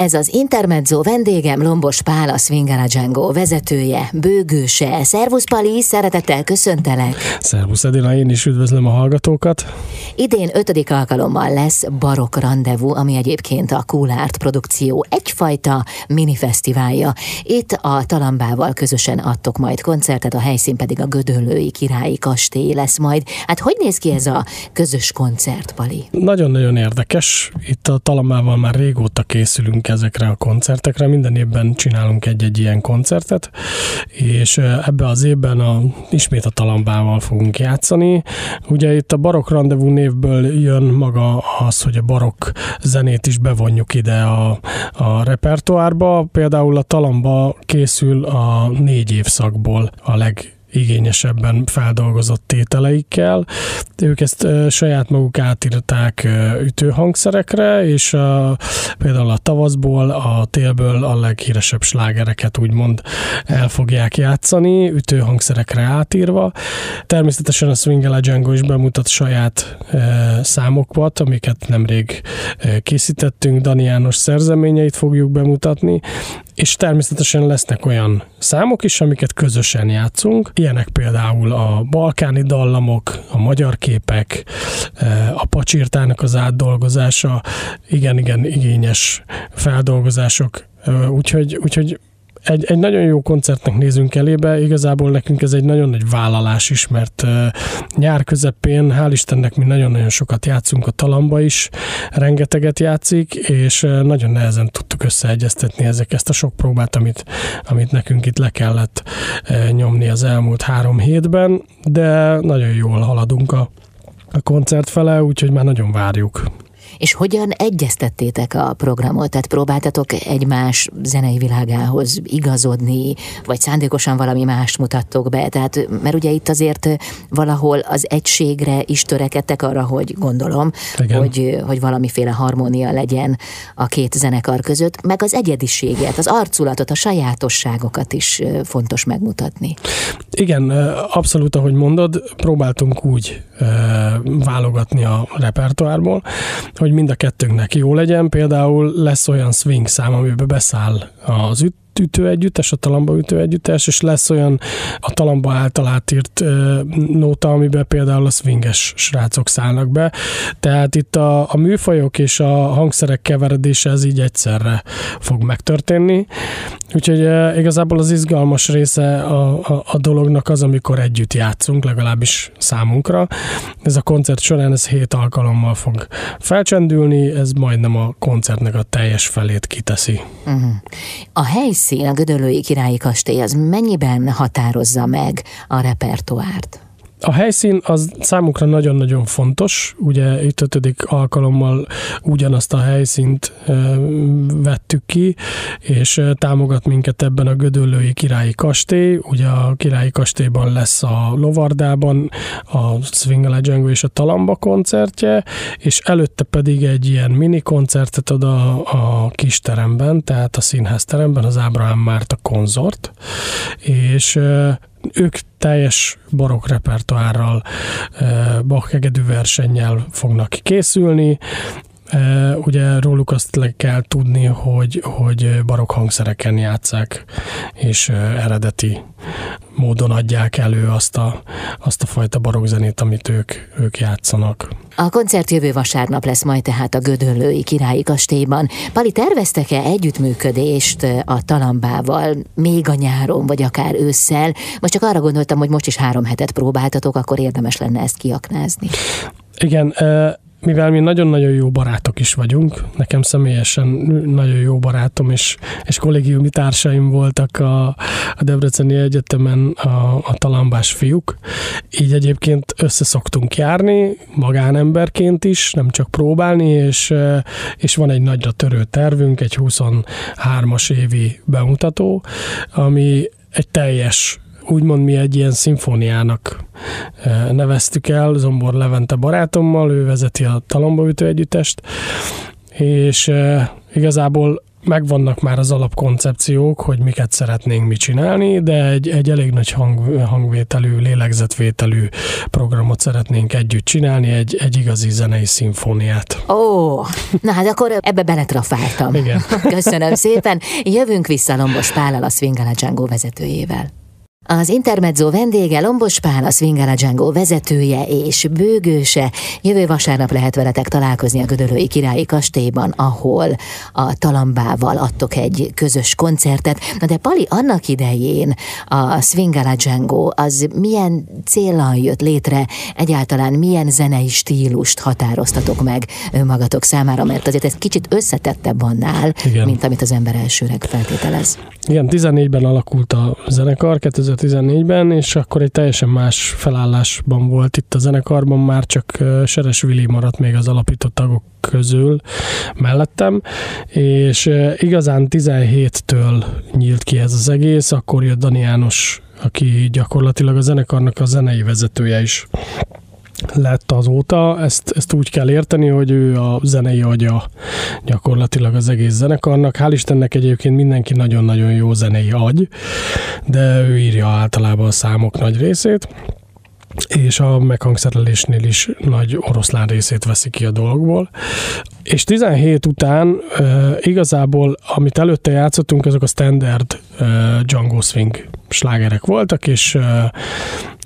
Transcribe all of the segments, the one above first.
Ez az Intermezzo vendégem Lombos Pál, a Swingala Django vezetője, bőgőse. Szervusz Pali, szeretettel köszöntelek. Szervusz Edina, én is üdvözlöm a hallgatókat. Idén ötödik alkalommal lesz Barok Rendezvú, ami egyébként a Cool Art produkció egyfajta minifesztiválja. Itt a Talambával közösen adtok majd koncertet, a helyszín pedig a Gödöllői Királyi Kastély lesz majd. Hát hogy néz ki ez a közös koncert, Pali? Nagyon-nagyon érdekes. Itt a Talambával már régóta készülünk ezekre a koncertekre. Minden évben csinálunk egy-egy ilyen koncertet, és ebbe az évben a, ismét a Talambával fogunk játszani. Ugye itt a Barok Rendezvú névből jön maga az, hogy a barokk zenét is bevonjuk ide a, a repertoárba. Például a Talamba készül a négy évszakból a leg igényesebben feldolgozott tételeikkel. Ők ezt saját maguk átírták ütőhangszerekre, és a, például a tavaszból, a télből a leghíresebb slágereket úgymond el fogják játszani, ütőhangszerekre átírva. Természetesen a Swing Django is bemutat saját számokat, amiket nemrég készítettünk, Dani János szerzeményeit fogjuk bemutatni, és természetesen lesznek olyan számok is, amiket közösen játszunk. Ilyenek például a balkáni dallamok, a magyar képek, eh, a pacsirtának az átdolgozása, igen-igen igényes feldolgozások, eh, úgyhogy, úgyhogy egy, egy nagyon jó koncertnek nézünk elébe, igazából nekünk ez egy nagyon nagy vállalás is, mert nyár közepén, hál' Istennek mi nagyon-nagyon sokat játszunk a talamba is, rengeteget játszik, és nagyon nehezen tudtuk összeegyeztetni ezek, ezt a sok próbát, amit, amit nekünk itt le kellett nyomni az elmúlt három hétben, de nagyon jól haladunk a, a koncert fele, úgyhogy már nagyon várjuk. És hogyan egyeztettétek a programot? Tehát próbáltatok egymás zenei világához igazodni, vagy szándékosan valami mást mutattok be? Tehát, mert ugye itt azért valahol az egységre is törekedtek arra, hogy gondolom, hogy, hogy valamiféle harmónia legyen a két zenekar között, meg az egyediséget, az arculatot, a sajátosságokat is fontos megmutatni. Igen, abszolút, ahogy mondod, próbáltunk úgy válogatni a repertoárból, hogy mind a kettőnknek jó legyen. Például lesz olyan swing szám, amiben beszáll az üt ütő együttes, a talamba ütő együttes, és lesz olyan a talamba által átírt nóta, amiben például a swinges srácok szállnak be. Tehát itt a, a műfajok és a hangszerek keveredése ez így egyszerre fog megtörténni. Úgyhogy igazából az izgalmas része a, a, a dolognak az, amikor együtt játszunk, legalábbis számunkra. Ez a koncert során ez hét alkalommal fog felcsendülni, ez majdnem a koncertnek a teljes felét kiteszi. Uh-huh. A helyszín helyszín, a Gödöllői Királyi Kastély, az mennyiben határozza meg a repertoárt? A helyszín az számukra nagyon-nagyon fontos. Ugye itt ötödik alkalommal ugyanazt a helyszínt vettük ki, és támogat minket ebben a Gödöllői Királyi Kastély. Ugye a Királyi Kastélyban lesz a Lovardában a Swing a Django és a Talamba koncertje, és előtte pedig egy ilyen mini koncertet ad a, a kisteremben, tehát a színházteremben, az Ábrahám Márta konzort, és ők teljes barokk repertoárral, Bach egedű versennyel fognak készülni, Ugye róluk azt le kell tudni, hogy, hogy barokk hangszereken játszák, és eredeti módon adják elő azt a, azt a fajta barokk zenét, amit ők, ők játszanak. A koncert jövő vasárnap lesz majd tehát a Gödöllői Királyi Kastélyban. Pali, terveztek-e együttműködést a Talambával, még a nyáron, vagy akár ősszel? Most csak arra gondoltam, hogy most is három hetet próbáltatok, akkor érdemes lenne ezt kiaknázni. Igen, mivel mi nagyon-nagyon jó barátok is vagyunk, nekem személyesen nagyon jó barátom és, és kollégiumi társaim voltak a, a Debreceni Egyetemen a, a talambás fiúk, így egyébként össze szoktunk járni, magánemberként is, nem csak próbálni, és, és van egy nagyra törő tervünk, egy 23-as évi bemutató, ami egy teljes úgymond mi egy ilyen szimfóniának neveztük el, Zombor Levente barátommal, ő vezeti a Talomba ütő együttest, és igazából megvannak már az alapkoncepciók, hogy miket szeretnénk mi csinálni, de egy, egy elég nagy hang, hangvételű, lélegzetvételű programot szeretnénk együtt csinálni, egy, egy igazi zenei szimfóniát. Ó, na hát akkor ebbe beletrafáltam. Igen. Köszönöm szépen. Jövünk vissza Lombos Pállal, a Swingala Django vezetőjével. Az Intermezzo vendége Lombos Pál, a Swingala Django vezetője és bőgőse. Jövő vasárnap lehet veletek találkozni a Gödöllői Királyi Kastélyban, ahol a Talambával adtok egy közös koncertet. Na de Pali, annak idején a Swingala Django az milyen célral jött létre, egyáltalán milyen zenei stílust határoztatok meg önmagatok számára, mert azért ez kicsit összetettebb annál, Igen. mint amit az ember elsőreg feltételez. Igen, 14-ben alakult a zenekar, 2014-ben, és akkor egy teljesen más felállásban volt itt a zenekarban, már csak Seres Vili maradt még az alapító tagok közül mellettem, és igazán 17-től nyílt ki ez az egész, akkor jött Dani János, aki gyakorlatilag a zenekarnak a zenei vezetője is lett azóta. Ezt, ezt úgy kell érteni, hogy ő a zenei agya gyakorlatilag az egész zenekarnak. Hál' Istennek egyébként mindenki nagyon-nagyon jó zenei agy, de ő írja általában a számok nagy részét és a meghangszerelésnél is nagy oroszlán részét veszi ki a dolgból. És 17 után uh, igazából, amit előtte játszottunk, azok a standard uh, Django Swing slágerek voltak, és uh,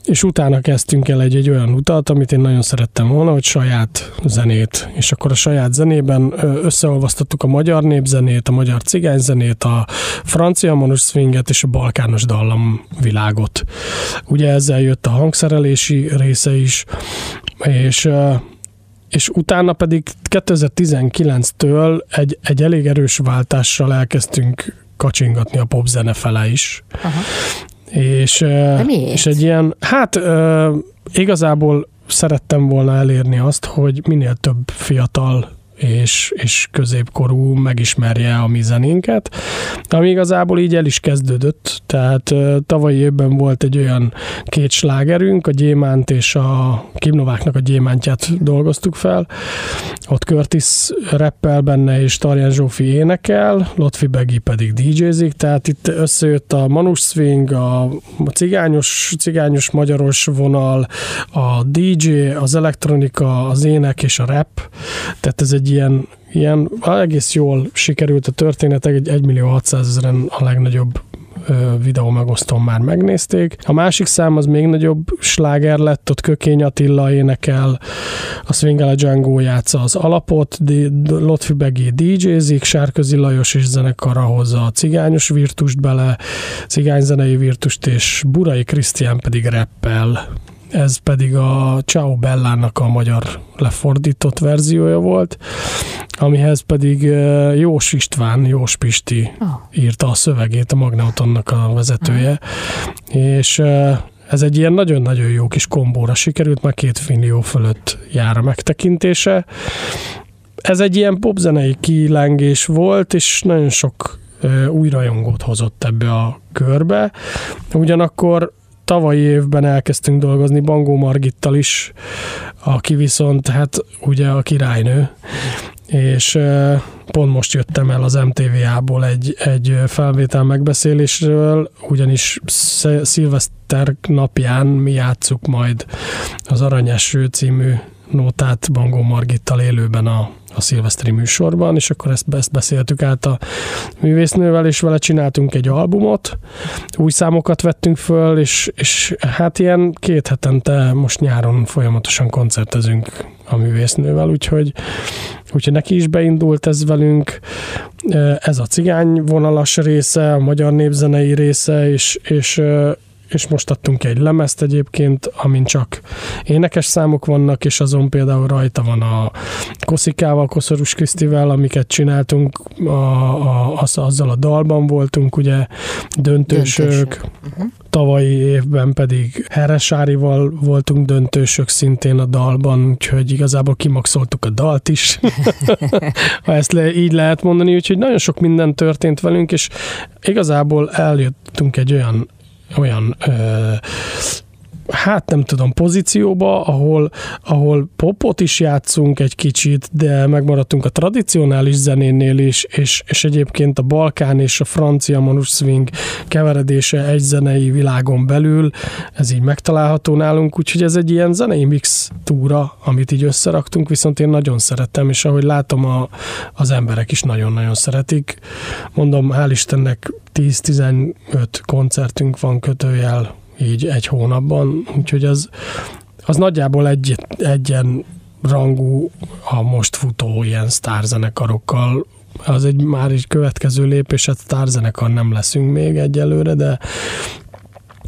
és utána kezdtünk el egy, egy olyan utat, amit én nagyon szerettem volna, hogy saját zenét. És akkor a saját zenében összeolvasztottuk a magyar népzenét, a magyar cigányzenét, a francia manus swinget és a balkános dallam világot. Ugye ezzel jött a hangszerelési része is, és és utána pedig 2019-től egy, egy elég erős váltással elkezdtünk kacsingatni a popzene fele is. Aha. És, De és egy ilyen, hát igazából szerettem volna elérni azt, hogy minél több fiatal és, és középkorú megismerje a mi zenénket, ami igazából így el is kezdődött, tehát tavalyi évben volt egy olyan két slágerünk, a Gyémánt és a Kimnováknak a Gyémántját dolgoztuk fel, ott Curtis rappel benne, és Tarján Zsófi énekel, Lotfi Begi pedig DJ-zik, tehát itt összejött a Manus Swing, a cigányos, cigányos magyaros vonal, a DJ, az elektronika, az ének és a rap, tehát ez egy ilyen, ilyen egész jól sikerült a történet, egy 1 millió 600 ezeren a legnagyobb videó megosztón már megnézték. A másik szám az még nagyobb sláger lett, ott Kökény Attila énekel, a Swingala Django játsza az alapot, Lotfi Begi DJ-zik, Sárközi Lajos és zenekara hozza a cigányos virtust bele, cigányzenei virtust, és Burai Krisztián pedig reppel ez pedig a Ciao Bellának a magyar lefordított verziója volt, amihez pedig Jós István, Jós Pisti oh. írta a szövegét, a Magneutonnak a vezetője, oh. és ez egy ilyen nagyon-nagyon jó kis kombóra sikerült, már két millió fölött jár a megtekintése. Ez egy ilyen popzenei kilengés volt, és nagyon sok új rajongót hozott ebbe a körbe. Ugyanakkor tavalyi évben elkezdtünk dolgozni Bangó Margittal is, aki viszont hát ugye a királynő, és pont most jöttem el az MTVA-ból egy, egy felvétel megbeszélésről, ugyanis szilveszter napján mi játszuk majd az Aranyeső című nótát Bangó Margittal élőben a a szilveszteri műsorban, és akkor ezt, ezt beszéltük át a művésznővel, és vele csináltunk egy albumot, új számokat vettünk föl, és, és hát ilyen két hetente most nyáron folyamatosan koncertezünk a művésznővel, úgyhogy, úgyhogy neki is beindult ez velünk. Ez a cigány vonalas része, a magyar népzenei része, és, és és most adtunk egy lemezt egyébként, amin csak énekes számok vannak, és azon például rajta van a Koszikával, Koszorús Krisztivel, amiket csináltunk, a, a, az, azzal a dalban voltunk, ugye döntősök, Döntősök. Uh-huh. tavalyi évben pedig Heresárival voltunk döntősök szintén a dalban, úgyhogy igazából kimaxoltuk a dalt is, ha ezt le, így lehet mondani, úgyhogy nagyon sok minden történt velünk, és igazából eljöttünk egy olyan olyan ö, hát nem tudom, pozícióba, ahol, ahol popot is játszunk egy kicsit, de megmaradtunk a tradicionális zenénél is, és, és egyébként a Balkán és a francia manus swing keveredése egy zenei világon belül, ez így megtalálható nálunk, úgyhogy ez egy ilyen zenei mix túra, amit így összeraktunk, viszont én nagyon szerettem, és ahogy látom, a, az emberek is nagyon-nagyon szeretik. Mondom, hál' Istennek 10-15 koncertünk van kötőjel így egy hónapban, úgyhogy az, az nagyjából egy, egyen rangú a most futó ilyen sztárzenekarokkal, az egy már egy következő lépés, hát sztárzenekar nem leszünk még egyelőre, de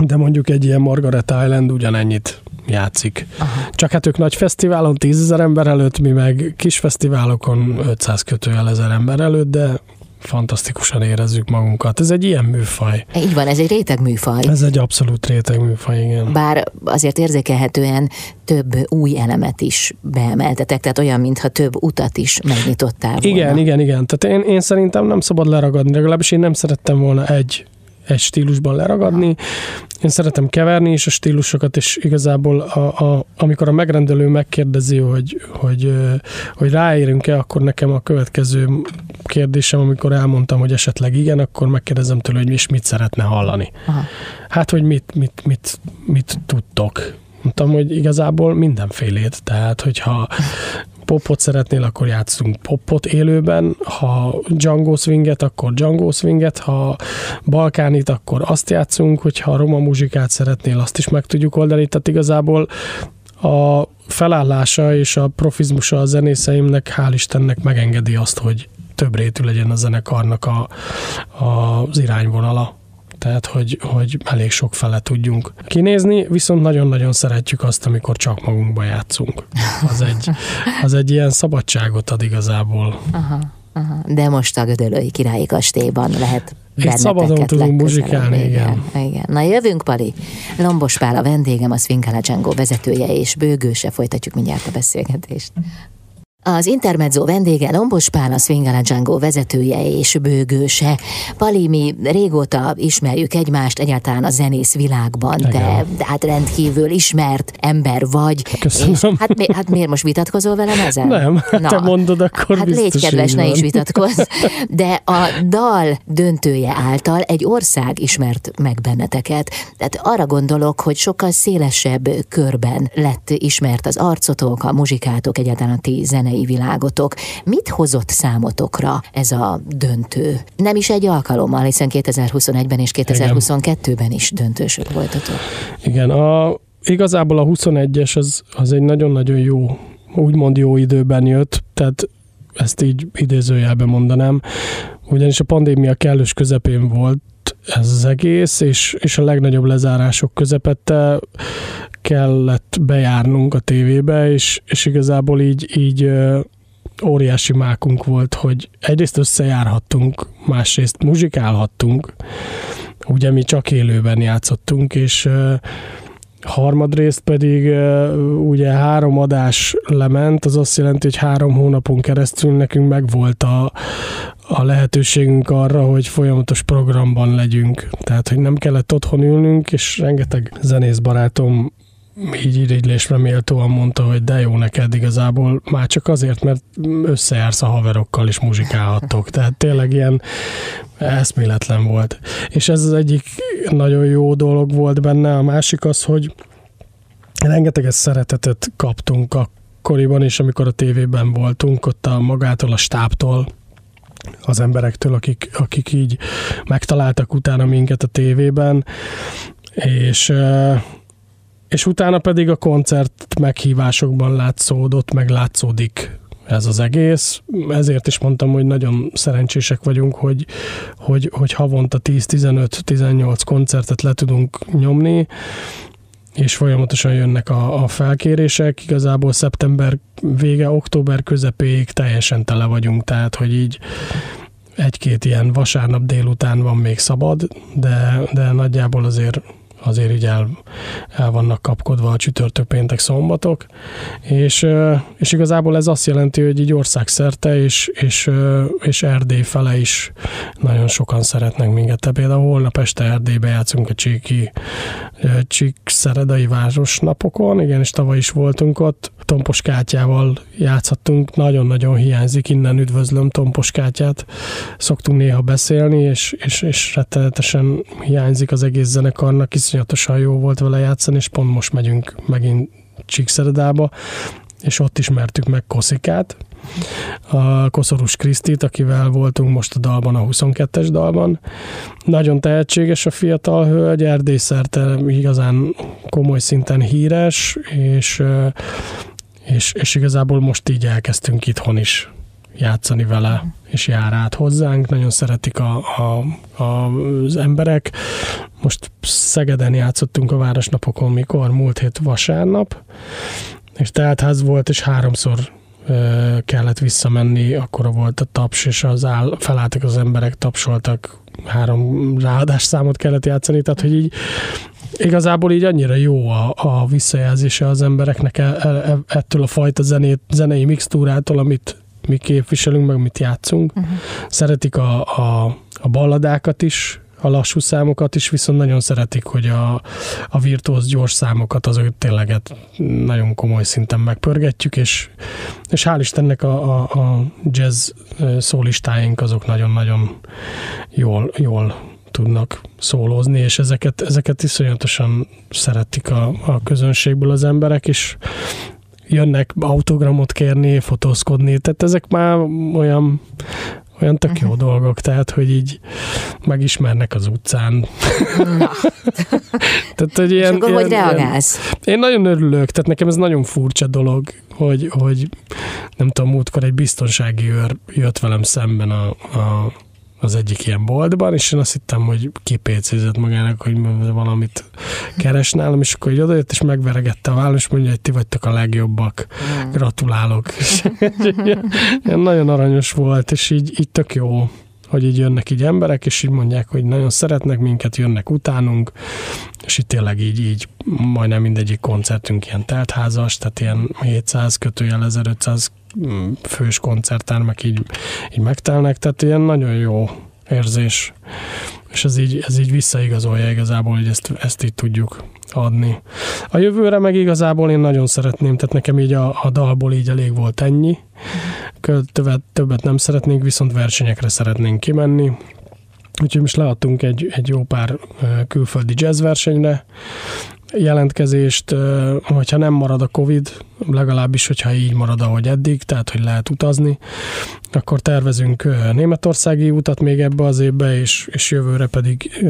de mondjuk egy ilyen Margaret Island ugyanennyit játszik. Aha. Csak hát ők nagy fesztiválon tízezer ember előtt, mi meg kis fesztiválokon 500 kötőjel ezer ember előtt, de fantasztikusan érezzük magunkat. Ez egy ilyen műfaj. Így van, ez egy réteg műfaj. Ez egy abszolút réteg műfaj, igen. Bár azért érzékelhetően több új elemet is beemeltetek, tehát olyan, mintha több utat is megnyitottál volna. Igen, igen, igen. Tehát én, én szerintem nem szabad leragadni, legalábbis én nem szerettem volna egy egy stílusban leragadni. Én szeretem keverni is a stílusokat, és igazából a, a, amikor a megrendelő megkérdezi, hogy, hogy, hogy ráérünk-e, akkor nekem a következő kérdésem, amikor elmondtam, hogy esetleg igen, akkor megkérdezem tőle, hogy és mit szeretne hallani. Aha. Hát, hogy mit, mit, mit, mit tudtok. Mondtam, hogy igazából mindenfélét, tehát hogyha popot szeretnél, akkor játszunk popot élőben, ha Django Swinget, akkor Django Swinget, ha Balkánit, akkor azt játszunk, hogyha roma muzsikát szeretnél, azt is meg tudjuk oldani, tehát igazából a felállása és a profizmusa a zenészeimnek hál' Istennek megengedi azt, hogy több rétű legyen a zenekarnak a, a, az irányvonala tehát hogy, hogy elég sok fele tudjunk kinézni, viszont nagyon-nagyon szeretjük azt, amikor csak magunkba játszunk. Az egy, az egy ilyen szabadságot ad igazából. Aha, aha. De most a Gödöllői Királyi Kastélyban lehet itt szabadon tudunk muzsikálni, igen. igen. Na jövünk, Pali. Lombos Pál a vendégem, a Svinkala Django vezetője és bőgőse. Folytatjuk mindjárt a beszélgetést. Az Intermezzo vendége Lombos Pál, a Swingala Django vezetője és bőgőse. Pali, mi régóta ismerjük egymást egyáltalán a zenész világban, te hát rendkívül ismert ember vagy. Köszönöm. És hát, mi, hát miért most vitatkozol velem ezen? Nem, Na, te mondod, akkor Hát légy kedves, ne is vitatkozz. De a dal döntője által egy ország ismert meg benneteket. Tehát arra gondolok, hogy sokkal szélesebb körben lett ismert az arcotok, a muzsikátok, egyáltalán a ti zenei zenei világotok. Mit hozott számotokra ez a döntő? Nem is egy alkalommal, hiszen 2021-ben és 2022-ben is döntősök voltatok. Igen, a, igazából a 21-es az, az egy nagyon-nagyon jó, úgymond jó időben jött, tehát ezt így idézőjelben mondanám, ugyanis a pandémia kellős közepén volt ez az egész, és, és a legnagyobb lezárások közepette kellett bejárnunk a tévébe, és, és igazából így, így óriási mákunk volt, hogy egyrészt összejárhattunk, másrészt muzsikálhattunk, ugye mi csak élőben játszottunk, és harmadrészt pedig ugye három adás lement, az azt jelenti, hogy három hónapon keresztül nekünk megvolt a, a lehetőségünk arra, hogy folyamatos programban legyünk. Tehát, hogy nem kellett otthon ülnünk, és rengeteg zenész barátom így irigylésre méltóan mondta, hogy de jó neked igazából, már csak azért, mert összejársz a haverokkal és muzsikálhattok. Tehát tényleg ilyen eszméletlen volt. És ez az egyik nagyon jó dolog volt benne. A másik az, hogy rengeteges szeretetet kaptunk akkoriban is, amikor a tévében voltunk, ott a magától a stábtól, az emberektől, akik, akik így megtaláltak utána minket a tévében, és és utána pedig a koncert meghívásokban látszódott, meg látszódik ez az egész. Ezért is mondtam, hogy nagyon szerencsések vagyunk, hogy, hogy, hogy havonta 10-15-18 koncertet le tudunk nyomni, és folyamatosan jönnek a, a felkérések. Igazából szeptember vége, október közepéig teljesen tele vagyunk, tehát hogy így egy-két ilyen vasárnap délután van még szabad, de, de nagyjából azért azért így el, el vannak kapkodva a csütörtök, péntek, szombatok, és, és igazából ez azt jelenti, hogy így országszerte és, és, és Erdély fele is nagyon sokan szeretnek minket. Te például holnap este Erdélybe játszunk a Cséki Csíkszeredai városnapokon, igen, és tavaly is voltunk ott, Tompos Kátyával játszhattunk, nagyon-nagyon hiányzik, innen üdvözlöm Tompos Kátyát, szoktunk néha beszélni, és, és, és rettenetesen hiányzik az egész zenekarnak, iszonyatosan jó volt vele játszani, és pont most megyünk megint Csíkszeredába, és ott ismertük meg Koszikát, a Koszorús Krisztit, akivel voltunk most a dalban, a 22-es dalban. Nagyon tehetséges a fiatal hölgy, erdészerte igazán komoly szinten híres, és, és, és igazából most így elkezdtünk itthon is játszani vele, és jár át hozzánk, nagyon szeretik a, a, a, az emberek. Most Szegeden játszottunk a Városnapokon, mikor? Múlt hét vasárnap, és teltház volt, és háromszor kellett visszamenni, akkor volt a taps, és az áll, felálltak az emberek, tapsoltak, három ráadás számot kellett játszani, tehát hogy így igazából így annyira jó a, a visszajelzése az embereknek e, e, e, ettől a fajta zenét, zenei mixtúrától, amit mi képviselünk, meg mit játszunk. Uh-huh. Szeretik a, a, a balladákat is, a lassú számokat is, viszont nagyon szeretik, hogy a, a virtuóz gyors számokat azokat tényleg nagyon komoly szinten megpörgetjük, és, és hál' Istennek a, a, a jazz szólistáink azok nagyon-nagyon jól, jól tudnak szólózni, és ezeket, ezeket iszonyatosan szeretik a, a közönségből az emberek, és jönnek autogramot kérni, fotózkodni, tehát ezek már olyan olyan tök jó uh-huh. dolgok, tehát, hogy így megismernek az utcán. Na. tehát, hogy ilyen, És akkor ilyen, hogy reagálsz? Ilyen, én nagyon örülök, tehát nekem ez nagyon furcsa dolog, hogy, hogy nem tudom, múltkor egy biztonsági őr jött velem szemben a, a az egyik ilyen boltban, és én azt hittem, hogy kipécézett magának, hogy valamit keres nálam, és akkor így odajött, és megveregette a vállam, és mondja, hogy ti vagytok a legjobbak, mm. gratulálok. ilyen nagyon aranyos volt, és így, így tök jó hogy így jönnek így emberek, és így mondják, hogy nagyon szeretnek minket, jönnek utánunk, és itt tényleg így, így majdnem mindegyik koncertünk ilyen teltházas, tehát ilyen 700 kötőjel 1500 mm, fős koncerttermek így, így megtelnek, tehát ilyen nagyon jó érzés, és ez így, ez így visszaigazolja igazából, hogy ezt, ezt így tudjuk adni. A jövőre meg igazából én nagyon szeretném, tehát nekem így a, a dalból így elég volt ennyi, többet, többet nem szeretnénk, viszont versenyekre szeretnénk kimenni, úgyhogy most leadtunk egy, egy jó pár külföldi jazzversenyre, jelentkezést, hogyha nem marad a Covid, legalábbis, hogyha így marad, ahogy eddig, tehát, hogy lehet utazni, akkor tervezünk németországi utat még ebbe az évbe, és, és jövőre pedig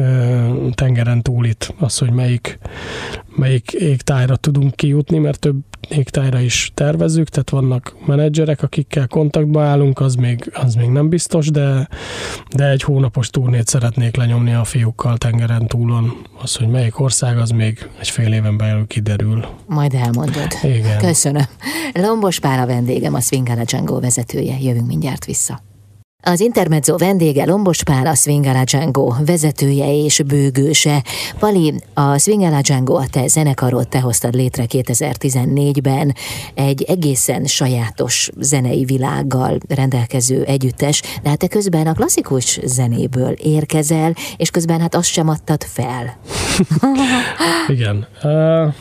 tengeren túlit, az, hogy melyik, melyik égtájra tudunk kijutni, mert több égtájra is tervezzük, tehát vannak menedzserek, akikkel kontaktba állunk, az még, az még nem biztos, de, de egy hónapos turnét szeretnék lenyomni a fiúkkal tengeren túlon. Az, hogy melyik ország, az még egy fél éven belül kiderül. Majd elmondod. Igen. Köszönöm. Lombos Pál a vendégem, a Swingala Django vezetője. Jövünk mindjárt vissza. Az Intermezzo vendége Lombos Pál, a Swingala Django vezetője és bőgőse. Pali, a Swingala Django, a te zenekarod, te hoztad létre 2014-ben egy egészen sajátos zenei világgal rendelkező együttes, de hát te közben a klasszikus zenéből érkezel, és közben hát azt sem adtad fel. Igen. Uh...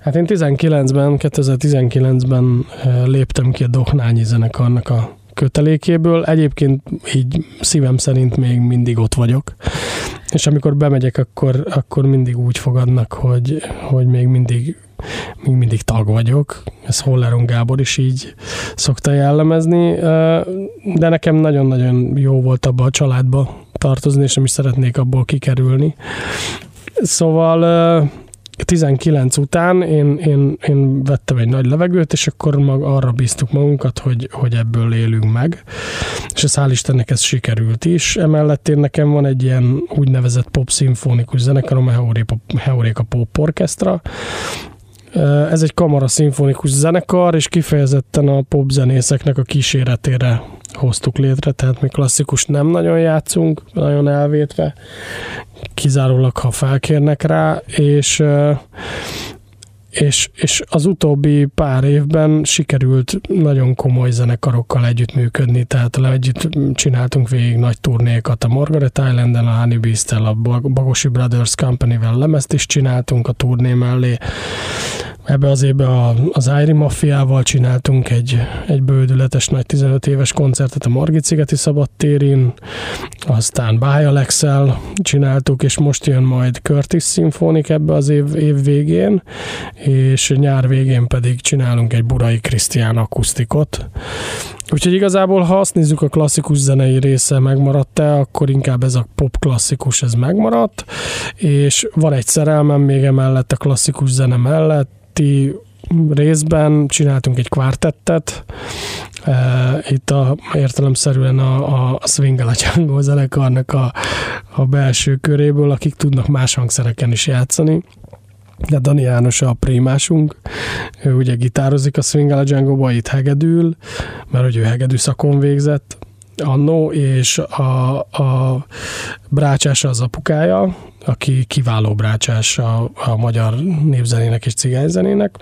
Hát én 19-ben, 2019-ben léptem ki a Dohnányi zenekarnak a kötelékéből. Egyébként így szívem szerint még mindig ott vagyok. És amikor bemegyek, akkor, akkor mindig úgy fogadnak, hogy, hogy még mindig még mindig tag vagyok. Ez Holleron Gábor is így szokta jellemezni, de nekem nagyon-nagyon jó volt abba a családba tartozni, és nem is szeretnék abból kikerülni. Szóval 19 után én, én, én vettem egy nagy levegőt, és akkor mag, arra bíztuk magunkat, hogy, hogy ebből élünk meg. És ez hál' Istennek ez sikerült is. Emellett én nekem van egy ilyen úgynevezett pop-szimfonikus zenekarom, a Heuréka Pop Orchestra, ez egy kamara szimfonikus zenekar, és kifejezetten a popzenészeknek a kíséretére hoztuk létre, tehát mi klasszikus nem nagyon játszunk, nagyon elvétve, kizárólag ha felkérnek rá, és és, és az utóbbi pár évben sikerült nagyon komoly zenekarokkal együttműködni, tehát együtt csináltunk végig nagy turnékat a Margaret Islanden, a Honey beast a Bagosi Brothers Company-vel lemezt is csináltunk a turné mellé, Ebbe az évben az Ári Mafiával csináltunk egy, egy bődületes nagy 15 éves koncertet a Margit szigeti szabadtérin, aztán Báj Alexel csináltuk, és most jön majd Curtis Symphonic ebbe az év, év végén, és nyár végén pedig csinálunk egy Burai Krisztián akusztikot. Úgyhogy igazából, ha azt nézzük, a klasszikus zenei része megmaradt-e, akkor inkább ez a pop klasszikus, ez megmaradt, és van egy szerelmem még emellett a klasszikus zene mellett, előtti részben csináltunk egy kvártettet, itt a, értelemszerűen a, a Swing a Django zenekarnak a, a belső köréből, akik tudnak más hangszereken is játszani. De Dani János a prémásunk, ő ugye gitározik a Swing a Django-ba, itt hegedül, mert hogy ő hegedű szakon végzett, annó, és a, a Brácsás az apukája, aki kiváló brácsás a, a magyar népzenének és cigányzenének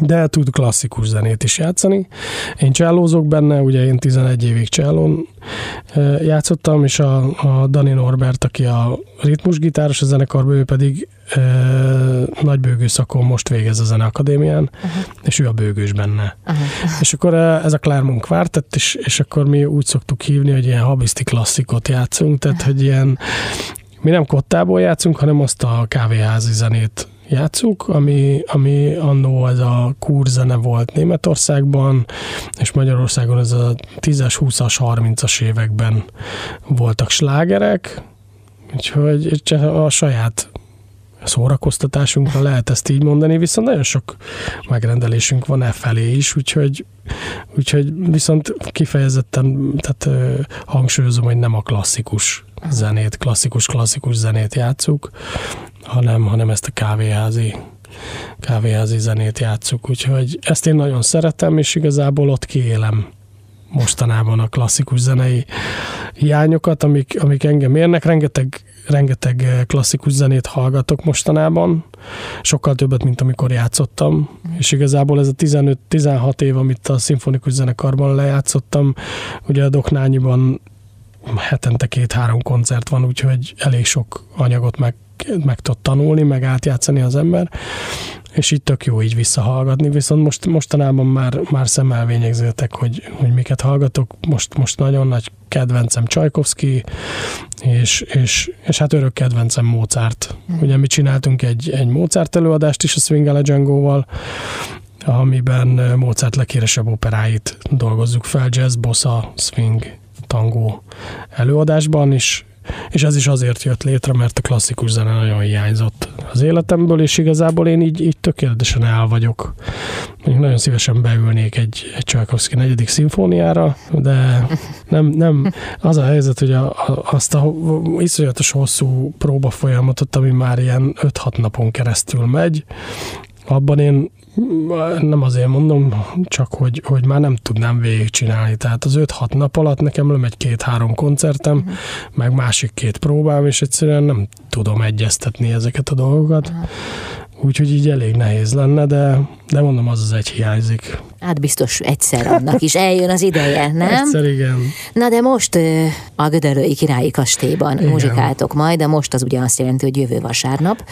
de tud klasszikus zenét is játszani. Én csellózok benne, ugye én 11 évig csellón játszottam, és a, a Dani Norbert, aki a ritmusgitáros a zenekarban, ő pedig e, nagybőgő szakon most végez a zeneakadémián, uh-huh. és ő a bőgős benne. Uh-huh. És akkor ez a Claremont Quartet, és, és akkor mi úgy szoktuk hívni, hogy ilyen habiszti klasszikot játszunk, tehát hogy ilyen mi nem kottából játszunk, hanem azt a kávéházi zenét játszuk, ami, ami annó ez a kurzene volt Németországban, és Magyarországon ez a 10-es, 20-as, 30-as években voltak slágerek, úgyhogy a saját szórakoztatásunkra lehet ezt így mondani, viszont nagyon sok megrendelésünk van e felé is, úgyhogy, úgyhogy viszont kifejezetten tehát, hangsúlyozom, hogy nem a klasszikus zenét, klasszikus-klasszikus zenét játszuk, hanem, hanem ezt a kávéházi kávéházi zenét játszuk, úgyhogy ezt én nagyon szeretem, és igazából ott kiélem mostanában a klasszikus zenei hiányokat, amik, amik engem érnek. Rengeteg, rengeteg klasszikus zenét hallgatok mostanában, sokkal többet, mint amikor játszottam, és igazából ez a 15-16 év, amit a szimfonikus zenekarban lejátszottam, ugye a Doknányiban hetente két-három koncert van, úgyhogy elég sok anyagot meg, meg tud tanulni, meg átjátszani az ember, és itt tök jó így visszahallgatni, viszont most, mostanában már, már szemelvényegzőtek, hogy, hogy miket hallgatok. Most, most nagyon nagy kedvencem Csajkovszki, és, és, és hát örök kedvencem Mozart. Mm. Ugye mi csináltunk egy, egy Mozart előadást is a Swing a Django-val, amiben Mozart legkéresebb operáit dolgozzuk fel, jazz, bossa, swing, tangó előadásban, is, és ez is azért jött létre, mert a klasszikus zene nagyon hiányzott az életemből, és igazából én így, így tökéletesen el vagyok. Nagyon szívesen beülnék egy, egy Csajkovszki negyedik szimfóniára, de nem, nem az a helyzet, hogy a, a, azt a iszonyatos hosszú próba folyamatot, ami már ilyen 5-6 napon keresztül megy, abban én nem azért mondom, csak hogy, hogy már nem tudnám végigcsinálni. Tehát az 5-6 nap alatt nekem lemegy két-három koncertem, uh-huh. meg másik két próbám, és egyszerűen nem tudom egyeztetni ezeket a dolgokat. Uh-huh. Úgyhogy így elég nehéz lenne, de, de mondom, az az egy hiányzik. Hát biztos egyszer annak is eljön az ideje, nem? Egyszer igen. Na de most a Gödöllői Királyi Kastélyban igen. muzsikáltok majd, de most az ugye azt jelenti, hogy jövő vasárnap.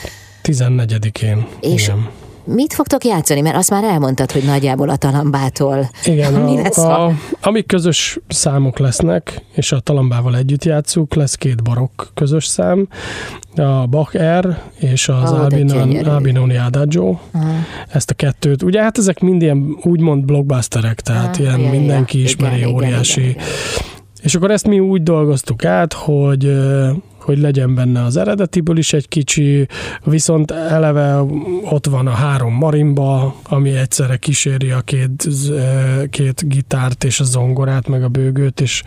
14-én. És igen Mit fogtok játszani? Mert azt már elmondtad, hogy nagyjából a talambától. Igen, Mi a, lesz a, a, amik közös számok lesznek, és a talambával együtt játszuk, lesz két barokk közös szám, a Bach R és az oh, Albinoni Adagio. Aha. Ezt a kettőt. Ugye hát ezek mind ilyen úgymond blockbusterek, tehát ah, ilyen ja, mindenki ja. ismeri, igen, óriási. Igen, igen, igen. És akkor ezt mi úgy dolgoztuk át, hogy hogy legyen benne az eredetiből is egy kicsi, viszont eleve ott van a három marimba, ami egyszerre kíséri a két, két gitárt és a zongorát, meg a bőgőt, és,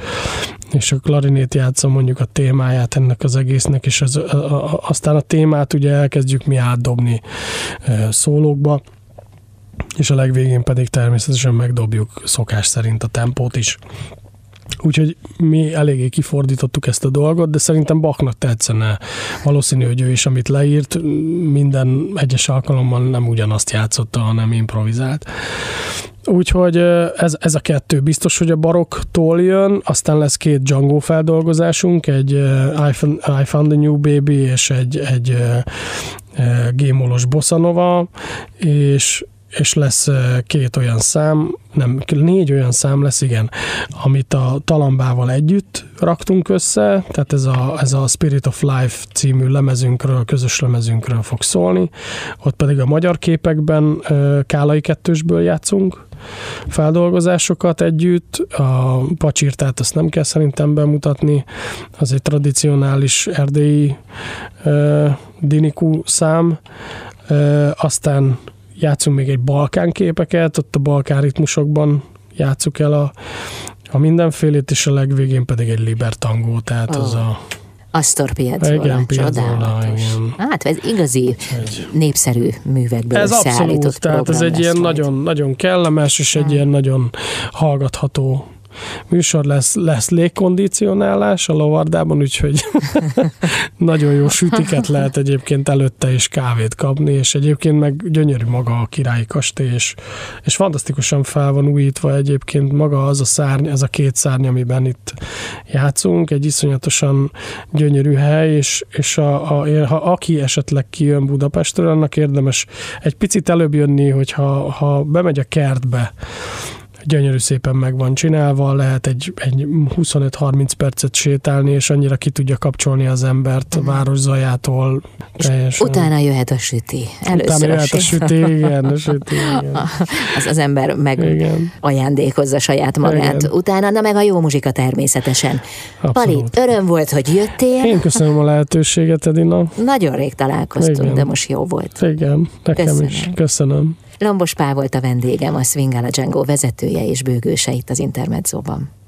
és a klarinét játsza mondjuk a témáját ennek az egésznek, és az, a, a, aztán a témát ugye elkezdjük mi átdobni szólókba, és a legvégén pedig természetesen megdobjuk szokás szerint a tempót is. Úgyhogy mi eléggé kifordítottuk ezt a dolgot, de szerintem Bachnak tetszene. Valószínű, hogy ő is, amit leírt, minden egyes alkalommal nem ugyanazt játszotta, hanem improvizált. Úgyhogy ez, ez a kettő biztos, hogy a baroktól jön, aztán lesz két Django feldolgozásunk, egy I Found, I Found a New Baby és egy, egy gémolos bossanova, és és lesz két olyan szám, nem, négy olyan szám lesz, igen, amit a Talambával együtt raktunk össze, tehát ez a, ez a Spirit of Life című lemezünkről, közös lemezünkről fog szólni, ott pedig a magyar képekben Kálai kettősből játszunk, feldolgozásokat együtt. A pacsirtát azt nem kell szerintem bemutatni, az egy tradicionális erdélyi uh, dinikú szám. Uh, aztán játszunk még egy balkán képeket, ott a balkán ritmusokban játszuk el a, a mindenfélét, és a legvégén pedig egy libertangó, tehát oh. az a Astor Piazzolla, Piazzolla, igen. Hát ez igazi egy... népszerű művekből Ez abszolút, tehát ez egy ilyen nagyon, nagyon kellemes, és egy hmm. ilyen nagyon hallgatható műsor lesz, lesz légkondicionálás a lovardában, úgyhogy nagyon jó sütiket lehet egyébként előtte is kávét kapni, és egyébként meg gyönyörű maga a királyi kastély, és, és fantasztikusan fel van újítva egyébként maga az a szárny, ez a két szárny, amiben itt játszunk, egy iszonyatosan gyönyörű hely, és, és a, a, ha aki esetleg kijön Budapestről, annak érdemes egy picit előbb jönni, hogyha ha bemegy a kertbe, gyönyörű szépen meg van csinálva, lehet egy, egy 25-30 percet sétálni, és annyira ki tudja kapcsolni az embert a mhm. város zajától. Teljesen. Utána jöhet a süti. Először utána jöhet a süti, igen, a süti, igen. Az az ember meg igen. ajándékozza saját magát. Igen. Utána, na meg a jó muzsika természetesen. Abszolút. Pali, öröm volt, hogy jöttél. Én köszönöm a lehetőséget, Edina. Nagyon rég találkoztunk, igen. de most jó volt. Igen, nekem köszönöm. is. Köszönöm. Lombos Pál volt a vendégem, a Swingala Django vezetője és bőgőse itt az Intermedzóban.